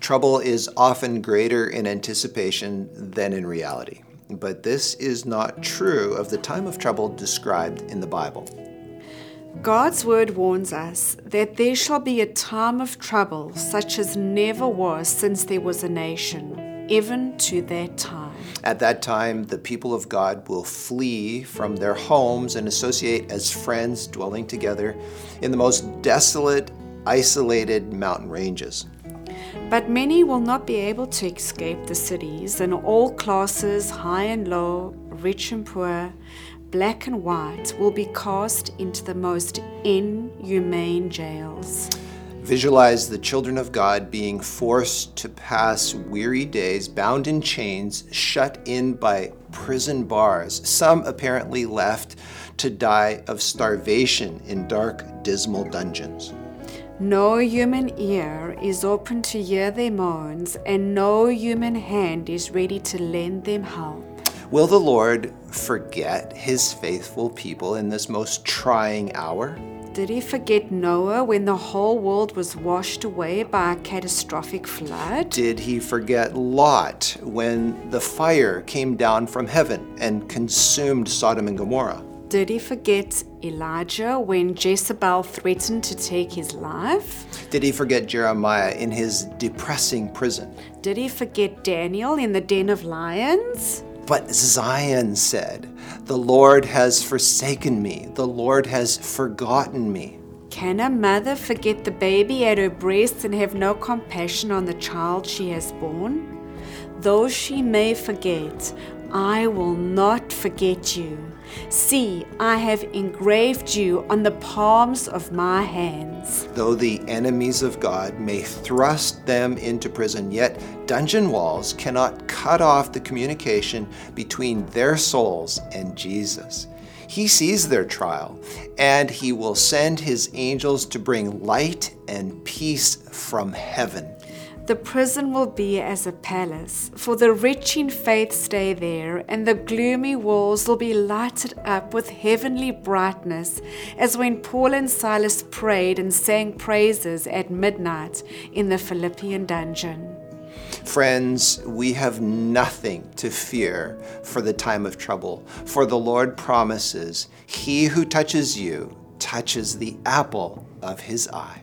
Trouble is often greater in anticipation than in reality. But this is not true of the time of trouble described in the Bible. God's word warns us that there shall be a time of trouble such as never was since there was a nation, even to that time. At that time, the people of God will flee from their homes and associate as friends, dwelling together in the most desolate, isolated mountain ranges. But many will not be able to escape the cities, and all classes, high and low, rich and poor, black and white, will be cast into the most inhumane jails. Visualize the children of God being forced to pass weary days, bound in chains, shut in by prison bars, some apparently left to die of starvation in dark, dismal dungeons. No human ear is open to hear their moans, and no human hand is ready to lend them help. Will the Lord forget his faithful people in this most trying hour? Did he forget Noah when the whole world was washed away by a catastrophic flood? Did he forget Lot when the fire came down from heaven and consumed Sodom and Gomorrah? Did he forget Elijah when Jezebel threatened to take his life? Did he forget Jeremiah in his depressing prison? Did he forget Daniel in the den of lions? But Zion said, The Lord has forsaken me, the Lord has forgotten me. Can a mother forget the baby at her breast and have no compassion on the child she has borne? Though she may forget, I will not forget you. See, I have engraved you on the palms of my hands. Though the enemies of God may thrust them into prison, yet dungeon walls cannot cut off the communication between their souls and Jesus. He sees their trial, and he will send his angels to bring light and peace from heaven. The prison will be as a palace, for the rich in faith stay there, and the gloomy walls will be lighted up with heavenly brightness, as when Paul and Silas prayed and sang praises at midnight in the Philippian dungeon. Friends, we have nothing to fear for the time of trouble, for the Lord promises, He who touches you touches the apple of His eye.